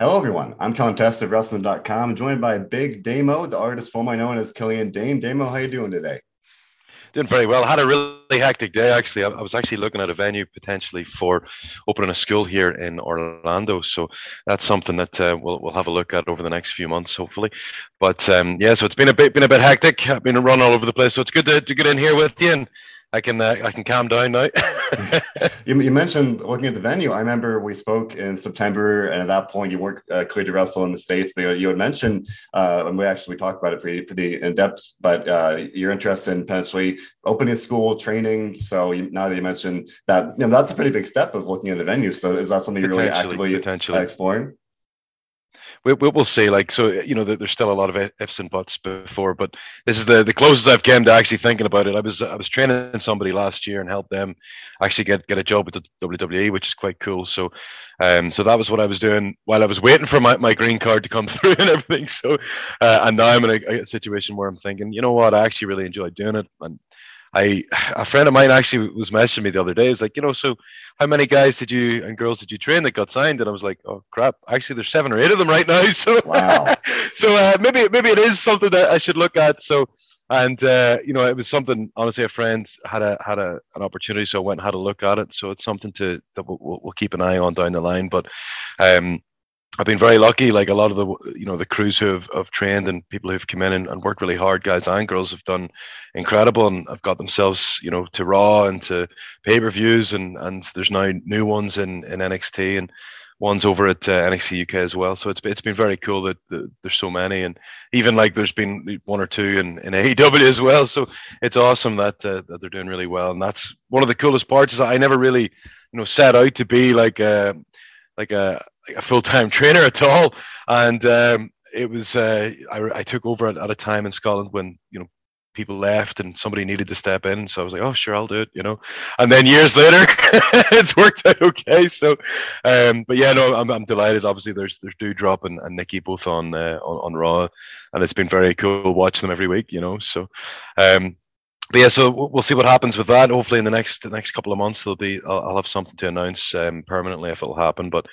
Hello, everyone. I'm Contest of Wrestling.com, joined by Big Damo, the artist formerly known as Killian Dain. Damo, how are you doing today? Doing very well. I had a really hectic day actually. I, was actually looking at a venue potentially for opening a school here in Orlando. So that's something that uh, we'll, we'll have a look at over the next few months, hopefully. But um, yeah, so it's been a bit been a bit hectic. I've been run all over the place. So it's good to, to get in here with you and I can uh, I can calm down now. you, you, mentioned looking at the venue. I remember we spoke in September, and at that point you weren't uh, cleared to wrestle in the states. But you had mentioned, uh, and we actually talked about it pretty pretty in depth. But uh, you're in potentially opening a school, training. So you, now that you mentioned that, you know, that's a pretty big step of looking at the venue. So is that something you're really actively potentially. exploring? We, will see. Like, so you know, there's still a lot of ifs and buts before, but this is the the closest I've came to actually thinking about it. I was I was training somebody last year and helped them actually get get a job with the WWE, which is quite cool. So, um, so that was what I was doing while I was waiting for my, my green card to come through and everything. So, uh, and now I'm in a, a situation where I'm thinking, you know what, I actually really enjoy doing it, and I a friend of mine actually was messaging me the other day. He was like, you know, so how many guys did you and girls did you train that got signed? And I was like, oh crap, actually there's seven or eight of them right now. So wow. so uh, maybe maybe it is something that I should look at. So and uh, you know, it was something honestly a friend had a had a an opportunity, so I went and had a look at it. So it's something to that we'll, we'll keep an eye on down the line. But um I've been very lucky. Like a lot of the, you know, the crews who have, have trained and people who've come in and, and, worked really hard, guys and girls, have done incredible and have got themselves, you know, to Raw and to pay per views, and and there's now new ones in in NXT and ones over at uh, NXT UK as well. So it's it's been very cool that, that, there's so many, and even like there's been one or two in, in AEW as well. So it's awesome that uh, that they're doing really well, and that's one of the coolest parts. Is I never really, you know, set out to be like a like a a full time trainer at all, and um, it was uh, I, I, took over at, at, a time in Scotland when you know people left and somebody needed to step in, so I was like, oh sure, I'll do it, you know. And then years later, it's worked out okay. So, um, but yeah, no, I'm, I'm delighted. Obviously, there's there's Doudrop and, and Nikki both on, uh, on on Raw, and it's been very cool watching them every week, you know. So, um, but yeah, so we'll see what happens with that. Hopefully, in the next the next couple of months, there'll be I'll, I'll have something to announce um, permanently if it'll happen. But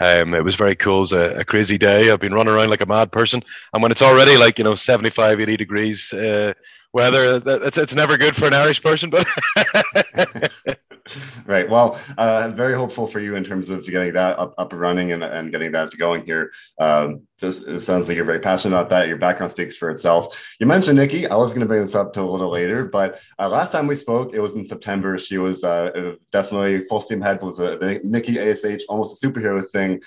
um, it was very cool. It was a, a, crazy day. I've been running around like a mad person, and when it's already like you know 75, 80 degrees uh, weather, it's it's never good for an Irish person. But right. Well, uh, very hopeful for you in terms of getting that up, up and running and, and getting that going here. Um, just, it sounds like you're very passionate about that. Your background speaks for itself. You mentioned Nikki. I was going to bring this up to a little later, but uh, last time we spoke, it was in September. She was uh, definitely full steam ahead with the, the Nikki ASH, almost a superhero thing.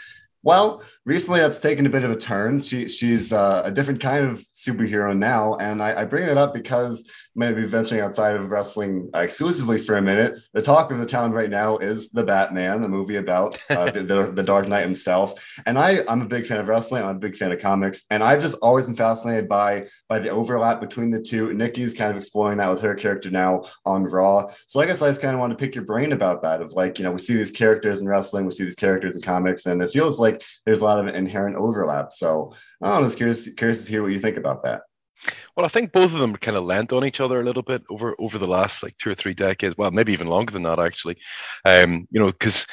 Well, recently that's taken a bit of a turn. She she's uh, a different kind of superhero now, and I, I bring that up because maybe venturing outside of wrestling exclusively for a minute, the talk of the town right now is the Batman, the movie about uh, the, the, the, Dark Knight himself. And I, I'm a big fan of wrestling. I'm a big fan of comics, and I've just always been fascinated by by the overlap between the two. Nikki's kind of exploring that with her character now on Raw. So I guess I just kind of want to pick your brain about that. Of like, you know, we see these characters in wrestling, we see these characters in comics, and it feels like there's a lot of inherent overlap. So I'm just curious curious to hear what you think about that. Well, I think both of them kind of lent on each other a little bit over over the last like two or three decades. Well, maybe even longer than that, actually. Um, you know, because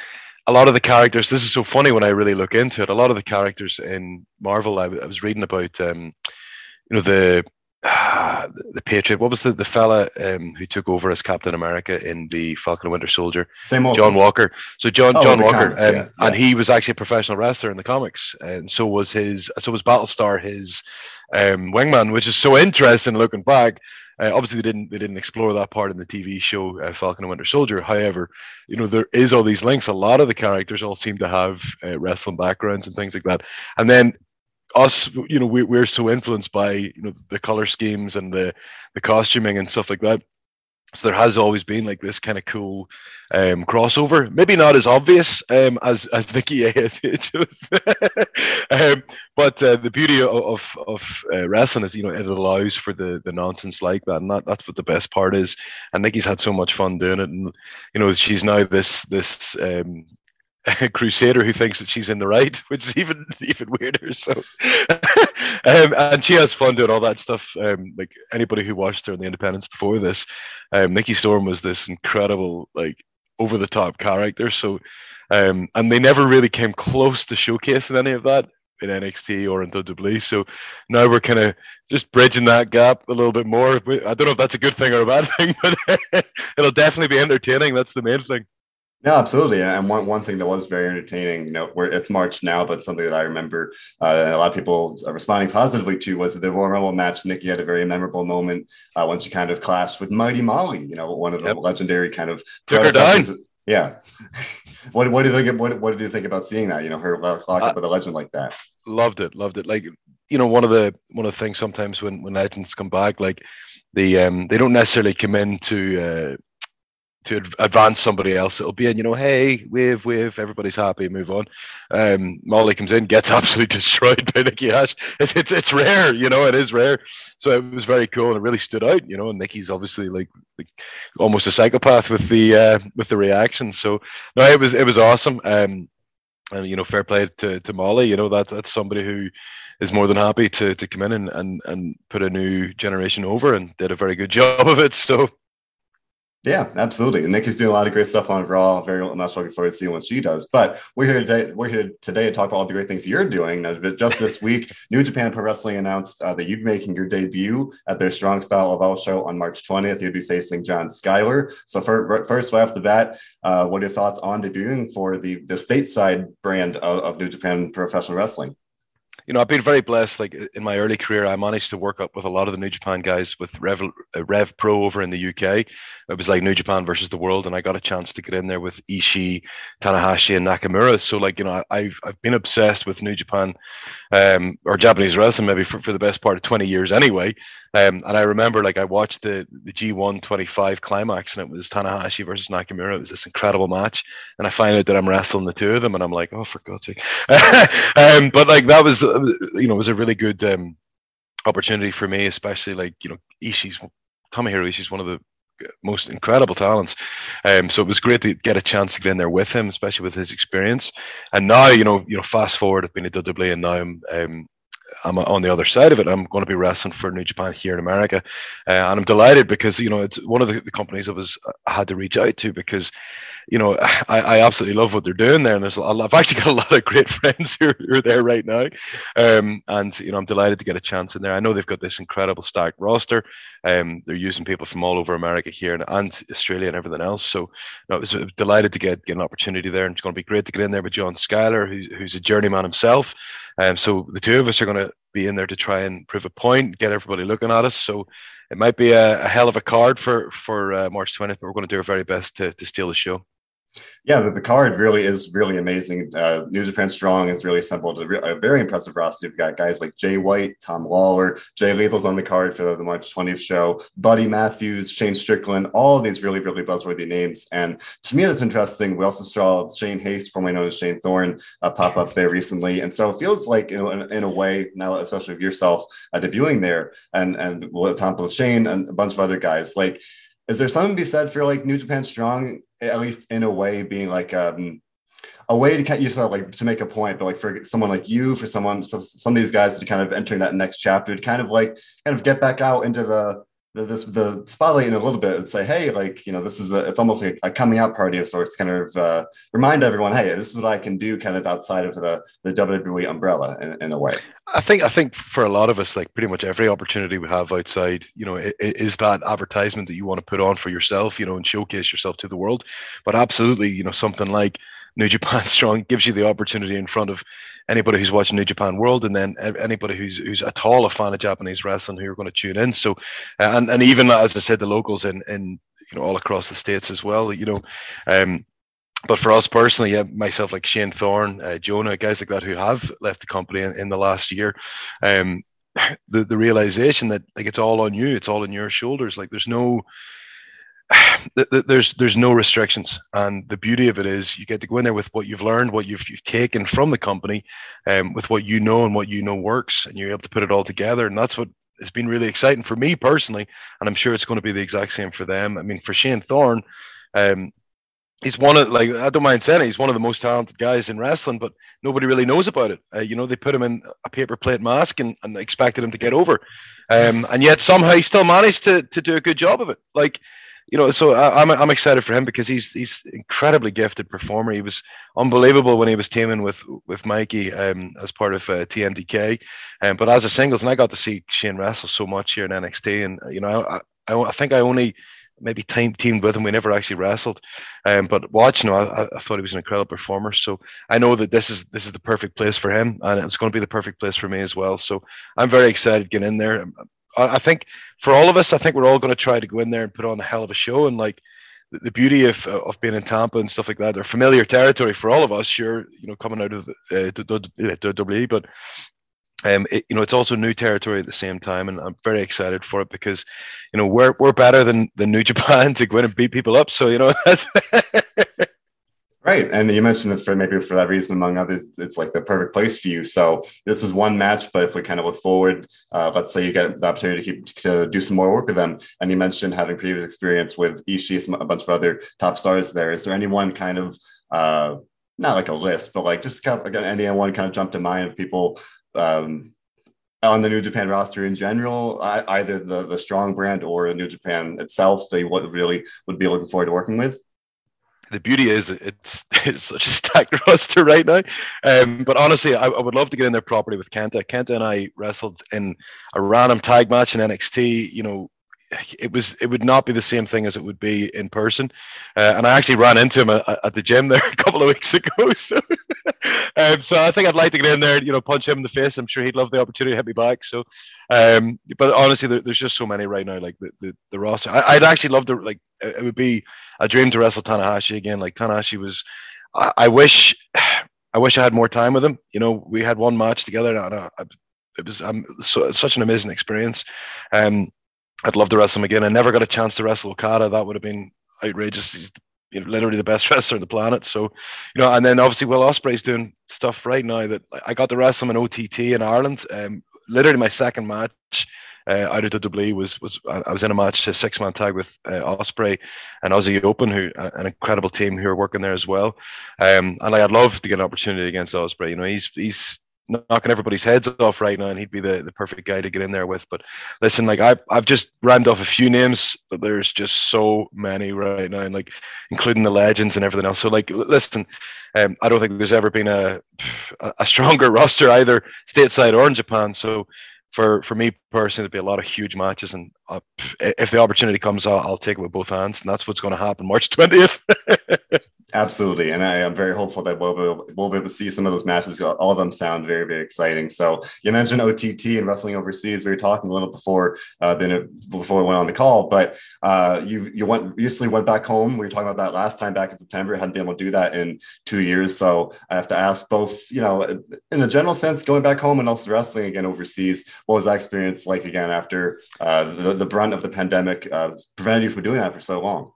a lot of the characters. This is so funny when I really look into it. A lot of the characters in Marvel, I, I was reading about. Um, you know the the Patriot. What was the the fella um, who took over as Captain America in the Falcon and Winter Soldier? Same old John Walker. So John oh, John Walker, comics, um, yeah. and he was actually a professional wrestler in the comics, and so was his. So was Battlestar his um, wingman, which is so interesting looking back. Uh, obviously, they didn't they didn't explore that part in the TV show uh, Falcon and Winter Soldier. However, you know there is all these links. A lot of the characters all seem to have uh, wrestling backgrounds and things like that. And then us, you know, we, we're so influenced by you know the color schemes and the the costuming and stuff like that so there has always been like this kind of cool um, crossover. Maybe not as obvious um, as as Nikki um, but uh, the beauty of of, of uh, wrestling is you know it allows for the the nonsense like that, and that, that's what the best part is. And Nikki's had so much fun doing it, and you know she's now this this um, crusader who thinks that she's in the right, which is even even weirder. So, um, and she has fun doing all that stuff. Um, like anybody who watched her in the Independence before this, um, Nikki Storm was this incredible, like over the top character. So, um, and they never really came close to showcasing any of that in NXT or in WWE. So now we're kind of just bridging that gap a little bit more. I don't know if that's a good thing or a bad thing, but it'll definitely be entertaining. That's the main thing. No, absolutely. And one, one thing that was very entertaining, you know, where it's March now, but something that I remember uh, a lot of people are responding positively to was the Royal Rumble match. Nikki had a very memorable moment uh, when she kind of clashed with Mighty Molly, you know, one of the yep. legendary kind of took her down. Yeah. what, what do you think? What, what did you think about seeing that? You know, her lock up uh, with a legend like that. Loved it. Loved it. Like, you know, one of the, one of the things sometimes when, when legends come back, like the, um, they don't necessarily come into, uh, to advance somebody else. It'll be in, you know, hey, wave, wave, everybody's happy, move on. Um, Molly comes in, gets absolutely destroyed by Nikki Ash. It's, it's it's rare, you know, it is rare. So it was very cool and it really stood out, you know. And Nikki's obviously like, like almost a psychopath with the uh, with the reaction. So no, it was it was awesome. Um, and you know, fair play to, to Molly. You know that that's somebody who is more than happy to to come in and, and and put a new generation over and did a very good job of it. So yeah, absolutely. And Nikki's doing a lot of great stuff on Raw. Very much looking forward to seeing what she does. But we're here today. We're here today to talk about all the great things you're doing. Just this week, New Japan Pro Wrestling announced uh, that you'd be making your debut at their Strong Style Evolve show on March 20th. You'd be facing John Skyler. So for, first, right off the bat, uh, what are your thoughts on debuting for the the stateside brand of, of New Japan Professional Wrestling? You know, I've been very blessed. Like in my early career, I managed to work up with a lot of the New Japan guys with Rev, uh, Rev Pro over in the UK. It was like New Japan versus the world, and I got a chance to get in there with Ishii, Tanahashi, and Nakamura. So, like, you know, I've I've been obsessed with New Japan, um, or Japanese wrestling maybe for, for the best part of twenty years anyway. Um, and I remember, like, I watched the the G1 25 climax, and it was Tanahashi versus Nakamura. It was this incredible match, and I find out that I'm wrestling the two of them, and I'm like, oh, for God's sake! um, but like that was you know, it was a really good um, opportunity for me, especially like you know, Ishii's Tomohiro Ishii's one of the most incredible talents. Um, so it was great to get a chance to get in there with him, especially with his experience. And now, you know, you know, fast forward, I've been at WWE, and now I'm um, I'm on the other side of it. I'm going to be wrestling for New Japan here in America, uh, and I'm delighted because you know it's one of the, the companies I was I had to reach out to because you know, I, I absolutely love what they're doing there, and there's a lot, I've actually got a lot of great friends who, who are there right now, um, and you know, I'm delighted to get a chance in there. I know they've got this incredible stacked roster. Um, they're using people from all over America here and, and Australia and everything else. So, you know, I was delighted to get get an opportunity there, and it's going to be great to get in there with John Skyler, who's who's a journeyman himself. Um, so the two of us are going to be in there to try and prove a point, get everybody looking at us. So it might be a, a hell of a card for for uh, March 20th, but we're going to do our very best to, to steal the show. Yeah, the, the, card really is really amazing. Uh, New Japan Strong is really assembled a, re- a, very impressive roster. You've got guys like Jay White, Tom Lawlor, Jay Lethal's on the card for the, March 20th show, Buddy Matthews, Shane Strickland, all of these really, really buzzworthy names. And to me, that's interesting. We also saw Shane Haste, formerly known as Shane Thorne, uh, pop up there recently. And so it feels like, you know, in, in a way, now, especially with yourself uh, debuting there and, and with Tom with Shane and a bunch of other guys, like, is there something to be said for like New Japan Strong, at least in a way, being like um, a way to kind yourself like to make a point, but like for someone like you, for someone, so some of these guys to kind of entering that next chapter, to kind of like kind of get back out into the the, this the spotlight in a little bit and say, hey, like you know, this is a it's almost like a coming out party of sorts, kind of uh, remind everyone, hey, this is what I can do, kind of outside of the the WWE umbrella in, in, a way. I think I think for a lot of us, like pretty much every opportunity we have outside, you know, it, it is that advertisement that you want to put on for yourself, you know, and showcase yourself to the world. But absolutely, you know, something like New Japan Strong gives you the opportunity in front of anybody who's watching New Japan World, and then anybody who's who's at all a fan of Japanese wrestling who are going to tune in. So, uh, and and even as I said, the locals in in you know all across the states as well. You know, um, but for us personally, yeah, myself like Shane Thorne, uh, Jonah, guys like that who have left the company in, in the last year, um, the the realization that like it's all on you, it's all on your shoulders. Like there's no there's there's no restrictions. And the beauty of it is you get to go in there with what you've learned what you've, you've taken from the company um, with what you know and what you know works and you're able to put it all together. And that's what has been really exciting for me personally and i'm sure it's going to be the exact same for them. I mean for shane thorne um, he's one of like i don't mind saying it, he's one of the most talented guys in wrestling but nobody really knows about it. Uh, you know they put him in a paper plate mask and, and expected him to get over. Um, and yet somehow he still managed to, to do a good job of it. Like you know, so I, am I'm, I'm excited for him because he's he's incredibly gifted performer. He was unbelievable when he was teaming with with Mikey um, as part of uh, TMDK, um, but as a singles, and I got to see Shane wrestle so much here in NXT, and you know, I, I, I think I only maybe team, teamed with him. We never actually wrestled, um, but watching him, I, I, thought he was an incredible performer. So I know that this is this is the perfect place for him, and it's going to be the perfect place for me as well. So I'm very excited getting in there. I think for all of us, I think we're all going to try to go in there and put on a hell of a show. And like the beauty of of being in Tampa and stuff like that, they're familiar territory for all of us. Sure, you know, coming out of uh, WWE, but um, it, you know, it's also new territory at the same time, and I'm very excited for it because, you know, we're we're better than the New Japan to go in and beat people up. So you know, Right. And you mentioned that for maybe for that reason, among others, it's like the perfect place for you. So this is one match, but if we kind of look forward, uh, let's say you get the opportunity to keep to do some more work with them. And you mentioned having previous experience with Ishii, a bunch of other top stars there. Is there anyone kind of uh, not like a list, but like just kind of, again, anyone kind of jump to mind of people um, on the New Japan roster in general, either the, the strong brand or New Japan itself, they really would be looking forward to working with? The beauty is it's it's such a stacked roster right now. Um, but honestly, I, I, would love to get in there properly with Kenta. Kenta and I wrestled in a random tag match in NXT. You know, it was it would not be the same thing as it would be in person. Uh, and I actually ran into him at, at, the gym there a couple of weeks ago. So, um, so I think I'd like to get in there, you know, punch him in the face. I'm sure he'd love the opportunity to hit me back. So, um, but honestly, there, there's just so many right now. Like the the, the roster, I, would actually love to like. It would be a dream to wrestle Tanahashi again. Like Tanahashi was, I, I wish. I wish I had more time with him. You know, we had one match together, and I, I, it was um, so, such an amazing experience. Um, I'd love to wrestle him again. I never got a chance to wrestle Okada. That would have been outrageous. He's you know, literally the best wrestler on the planet. So, you know, and then obviously Will Ospreay's doing stuff right now that I got to wrestle him in OTT in Ireland. Um, literally my second match uh, out of WWE was was I was in a match, a six man tag with uh, Ospreay and Aussie Open, who an incredible team who are working there as well. Um, and like, I'd love to get an opportunity against Ospreay. You know, he's he's knocking everybody's heads off right now, and he'd be the, the perfect guy to get in there with. But listen, like I I've just rammed off a few names, but there's just so many right now, and like including the legends and everything else. So like, listen, um, I don't think there's ever been a a stronger roster either stateside or in Japan. So. For, for me personally, there'll be a lot of huge matches, and uh, if the opportunity comes, I'll, I'll take it with both hands, and that's what's going to happen March twentieth. Absolutely, and I am very hopeful that we'll be, we'll be able to see some of those matches. All of them sound very, very exciting. So you mentioned OTT and wrestling overseas. We were talking a little before uh, then before we went on the call, but uh, you you went recently went back home. We were talking about that last time back in September. Hadn't been able to do that in two years. So I have to ask both. You know, in a general sense, going back home and also wrestling again overseas. What was that experience like again after uh, the, the brunt of the pandemic uh, prevented you from doing that for so long?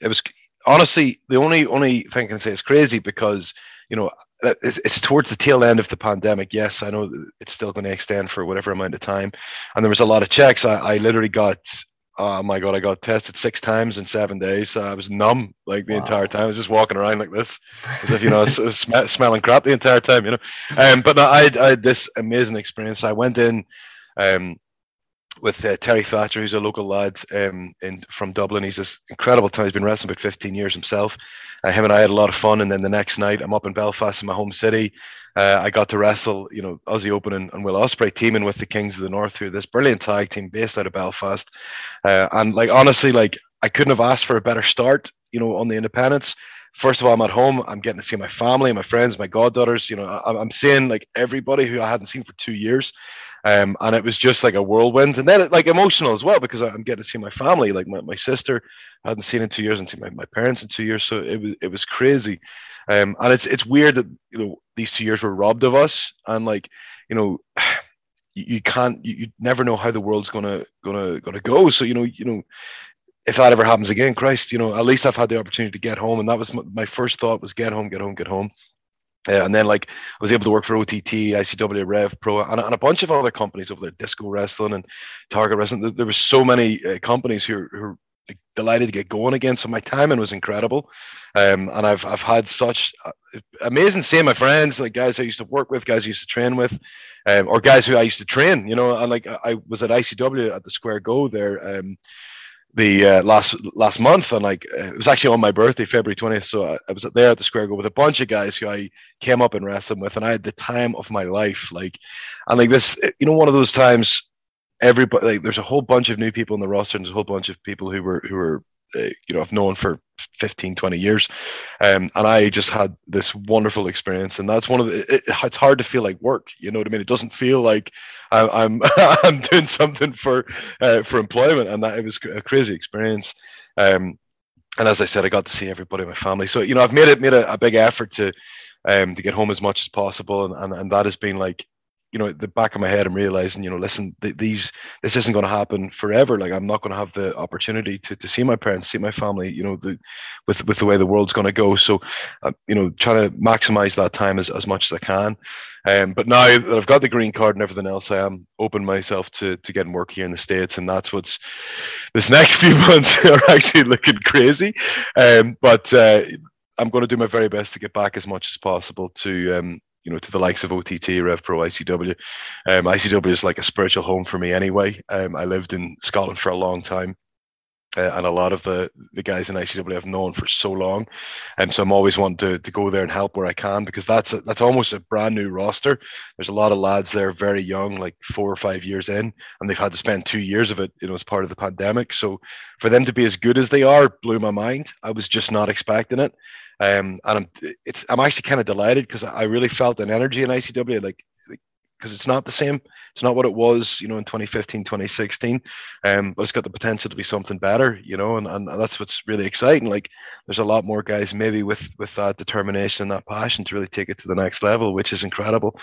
It was honestly, the only only thing I can say is crazy because you know it's, it's towards the tail end of the pandemic. Yes, I know it's still going to extend for whatever amount of time, and there was a lot of checks. I, I literally got oh my god, I got tested six times in seven days. So I was numb like the wow. entire time. I was just walking around like this, as if you know, sm- smelling crap the entire time. You know, um, but no, I, had, I had this amazing experience. I went in. Um, with uh, Terry Thatcher, who's a local lad um, in, from Dublin. He's this incredible time. He's been wrestling about 15 years himself. Uh, him and I had a lot of fun. And then the next night, I'm up in Belfast in my home city. Uh, I got to wrestle, you know, Aussie Open and, and Will Ospreay teaming with the Kings of the North, who this brilliant tag team based out of Belfast. Uh, and like honestly, like I couldn't have asked for a better start, you know, on the independence first of all, I'm at home. I'm getting to see my family, my friends, my goddaughters. You know, I, am seeing like everybody who I hadn't seen for two years, um, and it was just like a whirlwind. And then it, like emotional as well because I'm getting to see my family, like my, my sister I hadn't seen in two years, and see my, my parents in two years. So it was it was crazy, um, and it's it's weird that you know these two years were robbed of us, and like you know. You, can't you, you never know how the world's gonna gonna gonna go so you know you know if that ever happens again, Christ, you know, at least I've had the opportunity to get home, and that was my, my first thought was get home, get home, get home. Uh, and then like I was able to work for OTT, ICW, Rev Pro, and, and a bunch of other companies over there, Disco Wrestling and Target Wrestling. There, were so many uh, companies who, who were like, delighted to get going again. So my timing was incredible, um, and I've I've had such uh, amazing seeing my friends, like guys I used to work with, guys I used to train with, um, or guys who I used to train. You know, and like I was at ICW at the Square Go there. Um, the uh, last last month, and like it was actually on my birthday, February twentieth. So I, I, was there at the Square Go with a bunch of guys who I came up in wrestling with, and I had the time of my life. Like, and like this, you know, one of those times. Everybody, like, there's a whole bunch of new people in the roster, and there's a whole bunch of people who were who were, uh, you know, I've known for 15 20 years. Um, and i just had this wonderful experience and that's one of the it, it's hard to feel like work you know what i mean? It doesn't feel like I, i'm i'm doing something for uh, for employment and that it was a crazy experience. Um, and as i said i got to see everybody in my family. So you know i've made it made a, a big effort to um, to get home as much as possible and, and and that has been like you know, the back of my head, I'm realizing, you know, listen, th- these, this isn't going to happen forever. Like, I'm not going to have the opportunity to, to see my parents, see my family, you know, the, with, with the way the world's going to go. So, uh, you know, trying to maximize that time as, as much as I can. Um, but now that I've got the green card and everything else, I am open myself to, to getting work here in the States. And that's what's, this next few months are actually looking crazy. Um, but, uh, I'm going to do my very best to get back as much as possible to um, you know, to the likes of OTT, Rev Pro, ICW. Um, ICW is like a spiritual home for me anyway. Um, I lived in Scotland for a long time. Uh, and a lot of the, the guys in ICW I've known for so long, and so I'm always wanting to, to go there and help where I can because that's a, that's almost a brand new roster. There's a lot of lads there very young, like four or five years in, and they've had to spend two years of it, you know, as part of the pandemic. So for them to be as good as they are blew my mind. I was just not expecting it, um, and I'm it's I'm actually kind of delighted because I really felt an energy in ICW. Like because it's not the same. It's not what it was, you know, in 2015, 2016. Um, but it's got the potential to be something better, you know, and, and that's what's really exciting. Like there's a lot more guys maybe with with that determination and that passion to really take it to the next level, which is incredible.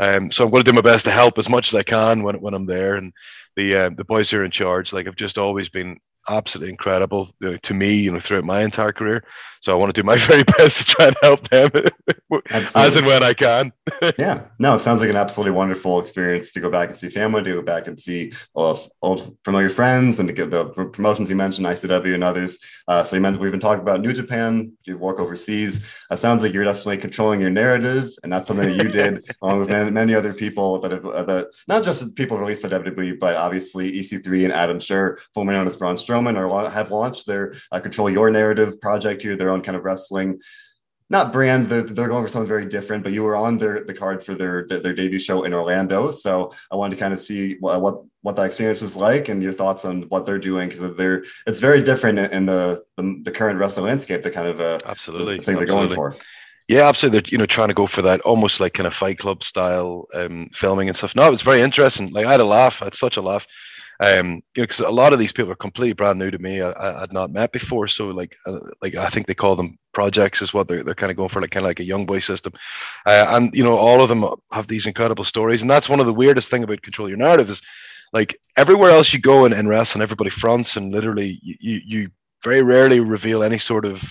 Um, so I'm going to do my best to help as much as I can when when I'm there. And the uh, the boys who are in charge, like I've just always been absolutely incredible you know, to me, you know, throughout my entire career. So I want to do my very best to try and help them as and when I can. yeah, no, it sounds like an absolutely wonderful experience to go back and see family, to go back and see old, old familiar friends, and to get the promotions you mentioned, ICW and others. Uh, so you mentioned we've been talking about New Japan, you work overseas. It sounds like you're definitely controlling your narrative, and that's something that you did along with many, many other people that have uh, that not just people released by WWE, but obviously EC3 and Adam Scherr, formerly known as Braun Strowman, or have launched their uh, Control Your Narrative project here, their own kind of wrestling not brand they're, they're going for something very different but you were on their the card for their their debut show in orlando so i wanted to kind of see what what, what that experience was like and your thoughts on what they're doing because they're it's very different in the, the, the current wrestling landscape the kind of uh absolutely the thing absolutely. they're going for yeah, absolutely. They're, you know, trying to go for that almost like kind of Fight Club style um, filming and stuff. No, it was very interesting. Like I had a laugh. I had such a laugh um, you know, because a lot of these people are completely brand new to me. I, had not met before, so like, uh, like I think they call them projects is what they're they're kind of going for, like kind of like a young boy system. Uh, and you know, all of them have these incredible stories, and that's one of the weirdest thing about control your narrative is like everywhere else you go in, in wrestling, everybody fronts, and literally you you very rarely reveal any sort of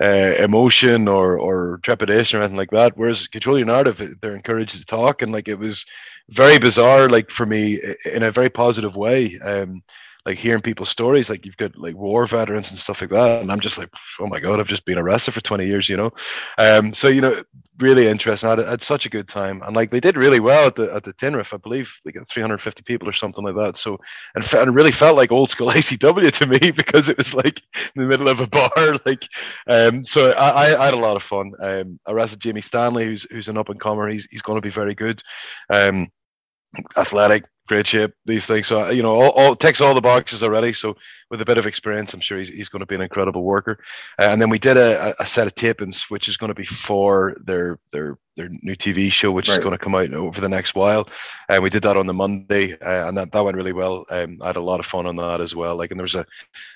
uh, emotion or or trepidation or anything like that. Whereas control your narrative, they're encouraged to talk, and like it was very bizarre, like for me, in a very positive way. Um, like hearing people's stories, like you've got like war veterans and stuff like that, and I'm just like, oh my god, I've just been arrested for 20 years, you know. Um, so you know, really interesting. I had, I had, such a good time, and like they did really well at the at the Tin I believe they got 350 people or something like that. So and, and it really felt like old school ACW to me because it was like in the middle of a bar, like. Um, so I, I had a lot of fun. Um, I Jamie Stanley, who's who's an up and comer. He's he's going to be very good. Um, athletic, great shape, these things. So you know, all, all ticks all the boxes already. So with a bit of experience, I'm sure he's, he's going to be an incredible worker. Uh, and then we did a, a set of tapings, which is going to be for their their their new TV show, which right. is going to come out over the next while. And we did that on the Monday, uh, and that, that went really well. Um, I had a lot of fun on that as well. Like, and there was a,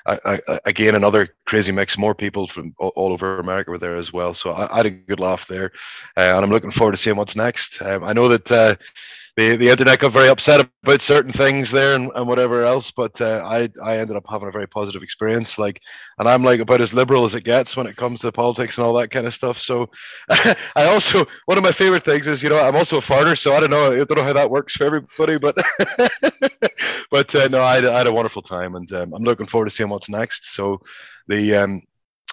a, a again another crazy mix. More people from all, all, over America were there as well. So I, I had a good laugh there, uh, and I'm looking forward to seeing what's next. Um, I know that uh, the, the internet got very upset about certain things there and, and whatever else but uh, I, I ended up having a very positive experience like and i'm like about as liberal as it gets when it comes to politics and all that kind of stuff so i also one of my favorite things is you know i'm also a farter so i don't know i don't know how that works for everybody but but uh, no I, I, had a wonderful time and um, i'm looking forward to seeing what's next so the um,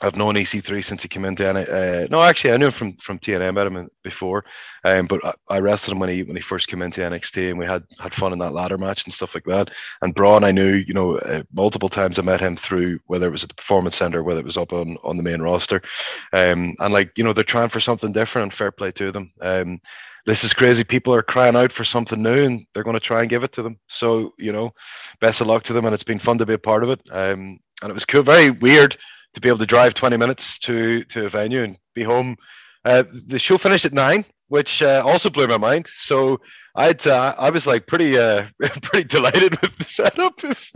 I've known EC3 since he came into uh, no, actually, I knew him from from TNA. I met him before, um, but I, I, wrestled him when he when he first came into NXT, and we had had fun in that ladder match and stuff like that. And Braun, I knew, you know, uh, multiple times I met him through whether it was at the performance center, whether it was up on on the main roster, um, and like you know, they're trying for something different, and fair play to them. Um, this is crazy. People are crying out for something new, and they're going to try and give it to them. So you know, best of luck to them, and it's been fun to be a part of it. Um, and it was cool, very weird to be able to drive 20 minutes to to a venue and be home. Uh, the show finished at nine, which uh, also blew my mind. So I'd uh, I was like pretty uh, pretty delighted with the setup. It was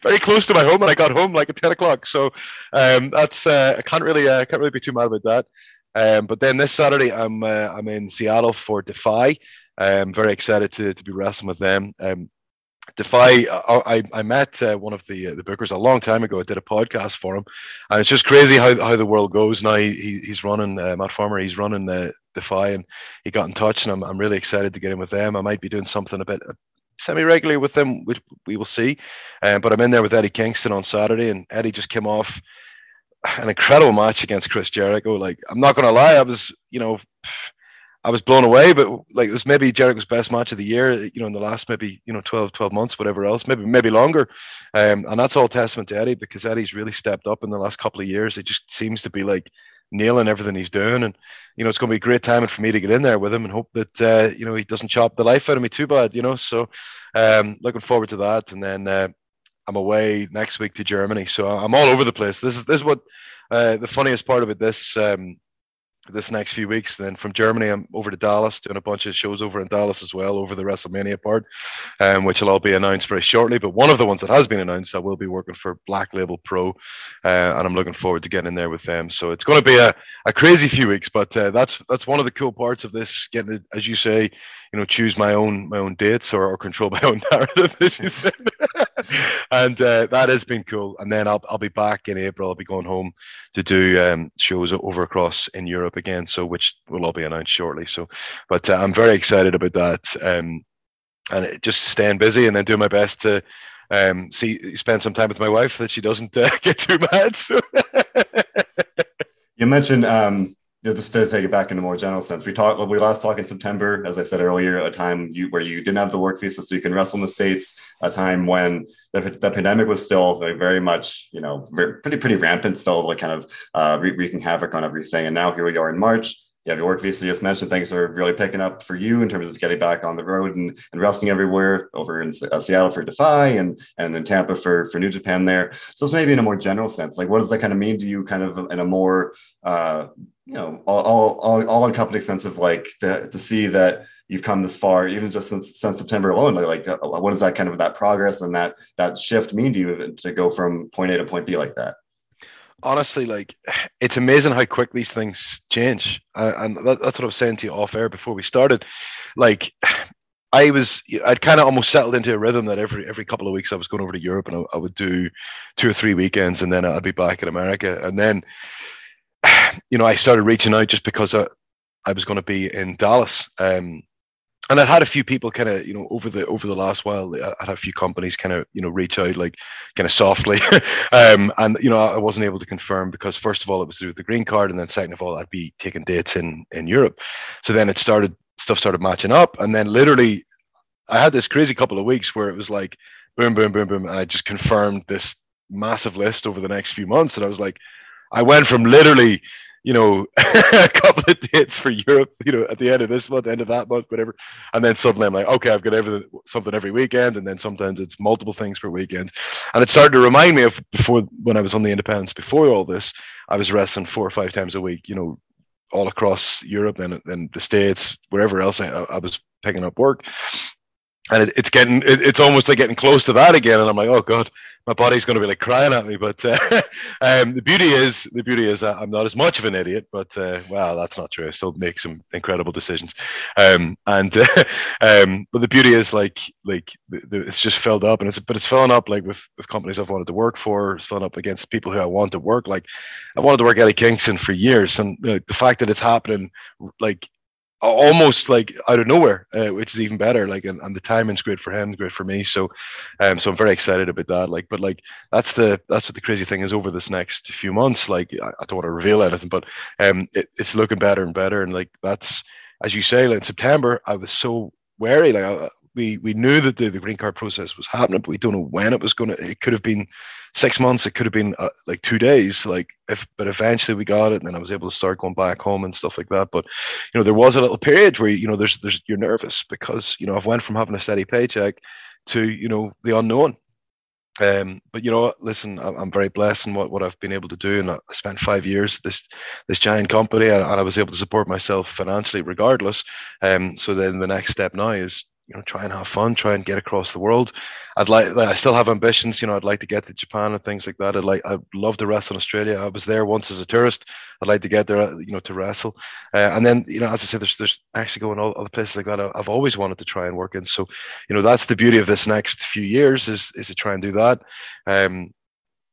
very close to my home, and I got home like at 10 o'clock. So um, that's uh, I can't really uh, can't really be too mad about that. Um, but then this Saturday, I'm I'm in Seattle for Defy. I'm very excited to, to be wrestling with them. Um, Defy, I, I met uh, one of the uh, the bookers a long time ago. I did a podcast for him, and it's just crazy how, how the world goes now. He, he's running uh, Matt Farmer. He's running uh, Defy, and he got in touch, and I'm, I'm really excited to get in with them. I might be doing something a bit uh, semi regularly with them, which we will see. Um, but I'm in there with Eddie Kingston on Saturday, and Eddie just came off an incredible match against Chris Jericho. Like I'm not going to lie, I was you know. I was blown away, but like it was maybe Jericho's best match of the year, you know, in the last maybe, you know, 12, 12 months, whatever else, maybe, maybe longer. Um, and that's all testament to Eddie because Eddie's really stepped up in the last couple of years. It just seems to be like nailing everything he's doing. And, you know, it's going to be a great timing for me to get in there with him and hope that, uh, you know, he doesn't chop the life out of me too bad, you know. So um, looking forward to that. And then uh, I'm away next week to Germany. So I'm all over the place. This is, this is what uh, the funniest part about this, um, this next few weeks. Then from Germany, I'm over to Dallas, doing a bunch of shows over in Dallas as well, over the WrestleMania part, um, which will all be announced very shortly. But one of the ones that has been announced, I will be working for Black Label Pro, uh, and I'm looking forward to getting in there with them. So it's going to be a, a crazy few weeks, but uh, that's that's one of the cool parts of this. Getting, as you say, you know, choose my own my own dates or, or control my own narrative, as you said. and uh, that has been cool. And then I'll I'll be back in April. I'll be going home to do um, shows over across in Europe again. So which will all be announced shortly. So, but uh, I'm very excited about that. Um, and just staying busy and then doing my best to um, see spend some time with my wife that she doesn't uh, get too mad. So. you mentioned um, just to take it back in a more general sense, we talked. We last talked in September, as I said earlier, a time you, where you didn't have the work visa, so you can wrestle in the states. A time when the, the pandemic was still very, very much, you know, very, pretty pretty rampant, still like kind of uh, wreaking havoc on everything. And now here we are in March you have your work visa. You just mentioned things are really picking up for you in terms of getting back on the road and, and wrestling everywhere over in uh, Seattle for Defy and and in Tampa for for New Japan there. So it's maybe in a more general sense, like what does that kind of mean to you, kind of in a more uh, you know all all all, all encompassing sense of like to, to see that you've come this far, even just since, since September alone. Like, uh, what does that kind of that progress and that that shift mean to you to go from point A to point B like that? honestly, like it's amazing how quick these things change. Uh, and that, that's what I was saying to you off air before we started. Like, I was, I'd kind of almost settled into a rhythm that every every couple of weeks I was going over to Europe and I, I would do two or three weekends and then I'd be back in America. And then, you know, I started reaching out just because I, I was going to be in Dallas. Um, and I'd had a few people kind of, you know, over the over the last while, I had a few companies kind of, you know, reach out like kind of softly, um, and you know, I wasn't able to confirm because first of all, it was through the green card, and then second of all, I'd be taking dates in in Europe. So then it started, stuff started matching up, and then literally, I had this crazy couple of weeks where it was like, boom, boom, boom, boom, and I just confirmed this massive list over the next few months, and I was like, I went from literally you know, a couple of dates for Europe, you know, at the end of this month, end of that month, whatever. And then suddenly I'm like, okay, I've got everything, something every weekend. And then sometimes it's multiple things per weekend. And it started to remind me of before, when I was on the independence, before all this, I was wrestling four or five times a week, you know, all across Europe and, and the States, wherever else I, I was picking up work and it, it's getting it, it's almost like getting close to that again. And i'm like oh god my body's going to be like crying at me. But uh, um, the beauty is the beauty is uh, i'm not as much of an idiot but uh, well that's not true. I still make some incredible decisions. Um, and um, but the beauty is like like the, the, it's just filled up. And it's but it's filling up like with with companies i've wanted to work for. It's filling up against people who i want to work like i wanted to work eddie kingston for years. And you know, the fact that it's happening like almost like out of nowhere, uh, which is even better. Like, and, and the timing's great for him, great for me. So, um, so I'm very excited about that. Like, but like that's the that's what the crazy thing is over this next few months. Like, I, I don't want to reveal anything, but um, it, it's looking better and better. And like that's as you say, like in September, I was so wary. Like, I, we we knew that the, the green card process was happening, but we don't know when it was going to. It could have been six months. It could have been uh, like two days. Like if, but eventually we got it, and then I was able to start going back home and stuff like that. But you know, there was a little period where you know, there's there's you're nervous because you know I've went from having a steady paycheck to you know the unknown. Um, but you know, listen, I'm very blessed in what, what I've been able to do, and I spent five years this this giant company, and I was able to support myself financially regardless. Um, so then the next step now is you know try and have fun try and get across the world. I'd like i still have ambitions you know i'd like to get to japan and things like that. I'd like i'd love to wrestle in australia. I was there once as a tourist. I'd like to get there you know to wrestle. Uh, and then you know as i said there's there's actually going all other places like that i've always wanted to try and work in. So you know that's the beauty of this next few years is is to try and do that. Um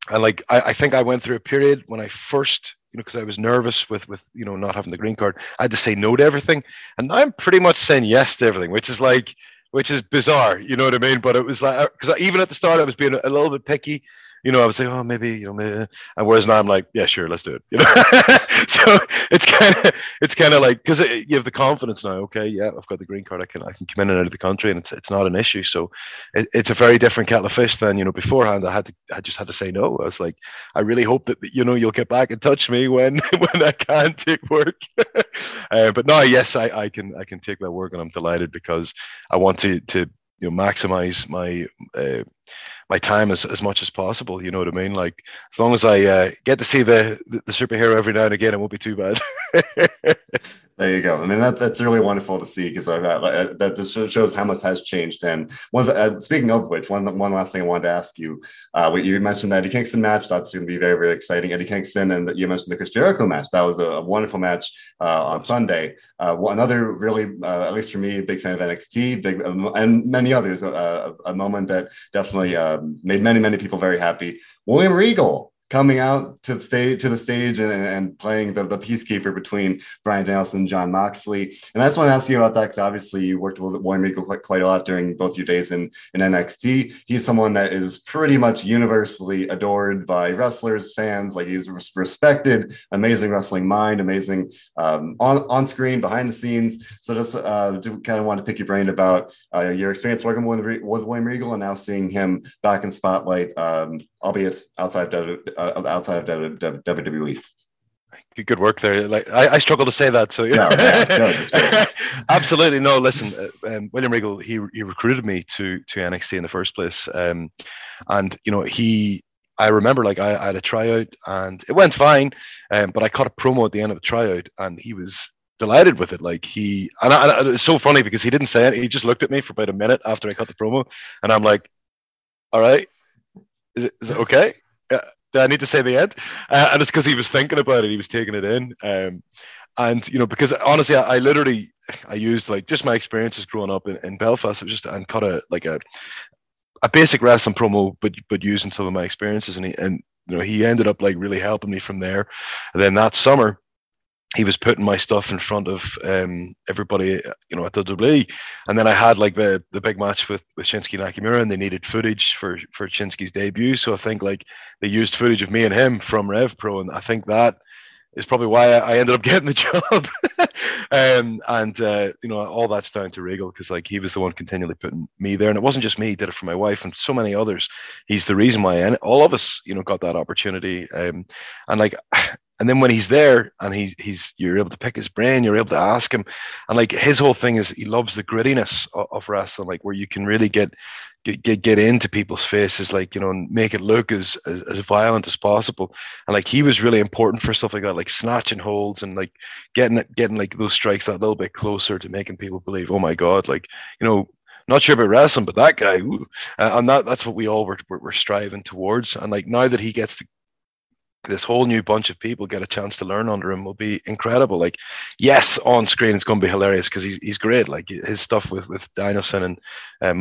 and like I, I think i went through a period when i first you know, because I was nervous with with you know not having the green card. I had to say no to everything, and I'm pretty much saying yes to everything, which is like, which is bizarre. You know what I mean? But it was like because even at the start I was being a little bit picky, you know, I was like, oh, maybe, you know, maybe. and whereas now I'm like, yeah, sure, let's do it. You know, so it's kind of, it's kind of like because you have the confidence now. Okay, yeah, I've got the green card. I can, I can come in and out of the country, and it's, it's not an issue. So it, it's a very different kettle of fish than you know beforehand. I had to, I just had to say no. I was like, I really hope that you know you'll get back and touch me when when I can take work. uh, but now, yes, I, I can, I can take that work, and I'm delighted because I want to to you know maximize my. Uh, my time as, as much as possible. You know what I mean? Like as long as I uh, get to see the the superhero every now and again, it won't be too bad. There you go. I mean, that, that's really wonderful to see because uh, that just shows how much has changed. And one, the, uh, speaking of which, one one last thing I wanted to ask you, uh, you mentioned the Eddie Kingston match. That's going to be very very exciting. Eddie Kingston, and you mentioned the Chris Jericho match. That was a, a wonderful match uh, on Sunday. Uh, another really, uh, at least for me, big fan of NXT, big um, and many others. a moment that definitely um, made many many people very happy. William Regal coming out to the stage to the stage and, and playing the, the peacekeeper between Bryan Danielson and Jon Moxley. And I just want to ask you about that because obviously you worked with Regal quite, quite a lot during both your days in, in NXT. He's someone that is pretty much universally adored by wrestlers, fans. Like he's respected, amazing wrestling mind, amazing um, on, on screen, behind the scenes. So just uh, kind of want to pick your brain about uh, your experience working with, with William Regal and now seeing him back in spotlight, um, albeit outside of uh, outside of WWE. Good work there. Like I, I struggle to say that. So yeah, yeah absolutely no. Listen, uh, um, William Regal he he recruited me to to NXT in the first place, um, and you know he I remember like I, I, had a tryout and it went fine, um, but I caught a promo at the end of the tryout and he was delighted with it. Like he and, I, and it's so funny because he didn't say it. He just looked at me for about a minute after I cut the promo, and I'm like, "All right, is it, is it okay?" Yeah. Do I need to say the end? Uh, and it's because he was thinking about it. He was taking it in. Um, and you know, because honestly, I, I, literally I used like just my experiences growing up in, in Belfast. It was just and cut a like a a basic wrestling promo, but but using some of my experiences. And he and you know he ended up like really helping me from there. And then that summer, he was putting my stuff in front of um, everybody, you know, at WWE. And then I had like the the big match with with Shinsuke Nakamura, and they needed footage for for Shinsuke's debut. So I think like they used footage of me and him from Rev Pro, and I think that is probably why I ended up getting the job. um, and uh, you know, all that's down to Regal because like he was the one continually putting me there, and it wasn't just me; he did it for my wife and so many others. He's the reason why all of us, you know, got that opportunity. Um, and like and then when he's there and he's he's you're able to pick his brain, you're able to ask him, and like his whole thing is he loves the grittiness of, of wrestling, like where you can really get get get, into people's faces, like you know, and make it look as, as as violent as possible. And like he was really important for stuff like that, like snatching holds and like getting getting like those strikes that little bit closer to making people believe, oh my god, like you know, not sure about wrestling, but that guy, uh, and that that's what we all were, were, were striving towards. And like now that he gets to this whole new bunch of people get a chance to learn under him will be incredible. Like, yes, on screen it's going to be hilarious because he's, he's great. Like his stuff with with Danielson and uh,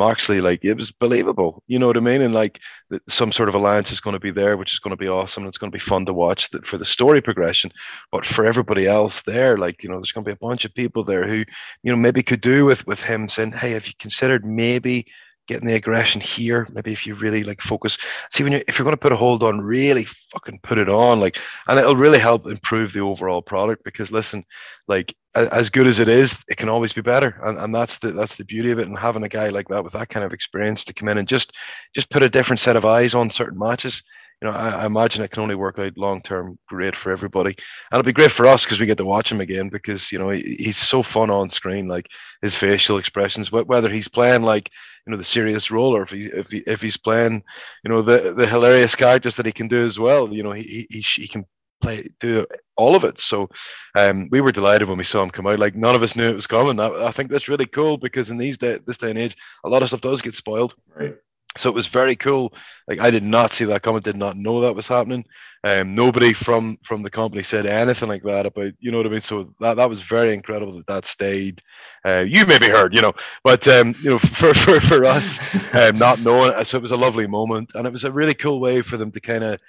like it was believable. You know what I mean? And like some sort of alliance is going to be there, which is going to be awesome. And it's going to be fun to watch that for the story progression. But for everybody else there, like you know, there's going to be a bunch of people there who you know maybe could do with with him saying, "Hey, have you considered maybe?" Getting the aggression here. Maybe if you really like focus, see when you if you're going to put a hold on, really fucking put it on, like, and it'll really help improve the overall product. Because listen, like as good as it is, it can always be better, and, and that's the that's the beauty of it. And having a guy like that with that kind of experience to come in and just just put a different set of eyes on certain matches you know, I, I, imagine it can only work out long term great for everybody. And it'll be great for us because we get to watch him again because, you know, he, he's so fun on screen, like his facial expressions, whether he's playing like, you know, the serious role or if, he, if, he, if he's playing, you know, the, the hilarious characters that he can do as well. You know, he, he, he can play, do all of it. So um, we were delighted when we saw him come out. Like none of us knew it was coming. I, I think that's really cool because in these day, this day and age, a lot of stuff does get spoiled. Right so it was very cool. Like I did not see that coming, did not know that was happening. Um, nobody from from the company said anything like that about you know what I mean. So that that was very incredible that that stayed. Uh, you maybe heard, you know, but um, you know, for for for us, um, not knowing, so it was a lovely moment, and it was a really cool way for them to kind of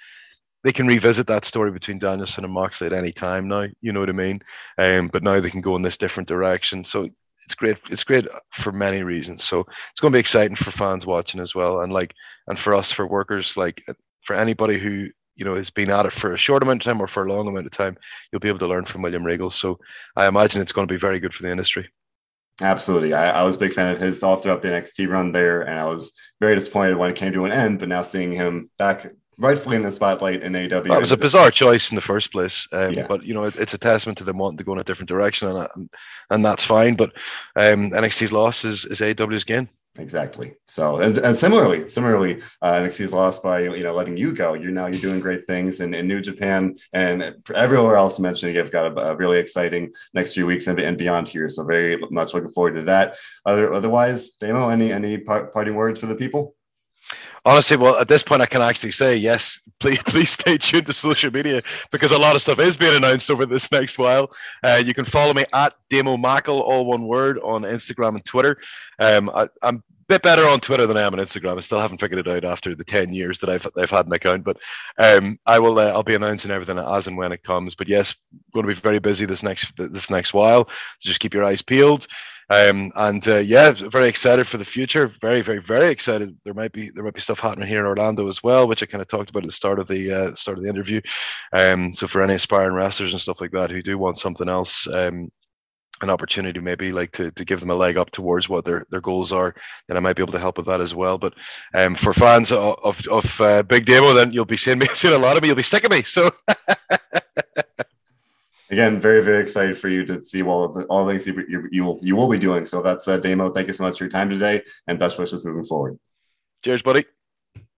they can revisit that story between Danielson and Moxley at any time now. You know what I mean? Um, but now they can go in this different direction. So it's great. It's great for many reasons. So it's going to be exciting for fans watching as well, and like, and for us, for workers, like for anybody who you know has been at it for a short amount of time or for a long amount of time, you'll be able to learn from William Regal. So I imagine it's going to be very good for the industry. Absolutely. I, I, was a big fan of his all throughout the NXT run there, and I was very disappointed when it came to an end. But now seeing him back rightfully in the spotlight in AEW. That was a bizarre choice in the first place, um, yeah. but you know it, it's a testament to them wanting to go in a different direction, and and, and that's fine. But um, NXT's loss is is AEW's gain. Exactly. So, and, and similarly, similarly, uh, NXT's lost by you know letting you go. You're now you're doing great things in, in New Japan and everywhere else mentioned. You've got a, a, really exciting next few weeks and, and beyond here. So, very much looking forward to that. Other, otherwise, Damo, any any parting words for the people? Honestly, well, at this point, I can actually say yes. Please, please stay tuned to social media because a lot of stuff is being announced over this next while. Uh, you can follow me at Damo Mackle, all one word, on Instagram and Twitter. Um, I, am a bit better on Twitter than I am on Instagram. I still haven't figured it out after the ten years that I've I've had an account, but um, I will. Uh, I'll be announcing everything as and when it comes. But yes, going to be very busy this next this next while. So just keep your eyes peeled. Um, and uh, yeah, very excited for the future. Very, very, very excited. There might be there might be stuff happening here in Orlando as well, which I kind of talked about at the start of the uh, start of the interview. Um, so for any aspiring wrestlers and stuff like that who do want something else, um, an opportunity maybe like to, to give them a leg up towards what their, their goals are, then I might be able to help with that as well. But um, for fans of of, of uh, Big Damo, then you'll be seeing me seeing a lot of me. You'll be sick of me. So. again, very very excited for you to see all the, all the things you, you, you will you will be doing. So that's uh, Damo. Thank you so much for your time today, and best wishes moving forward. Cheers, buddy.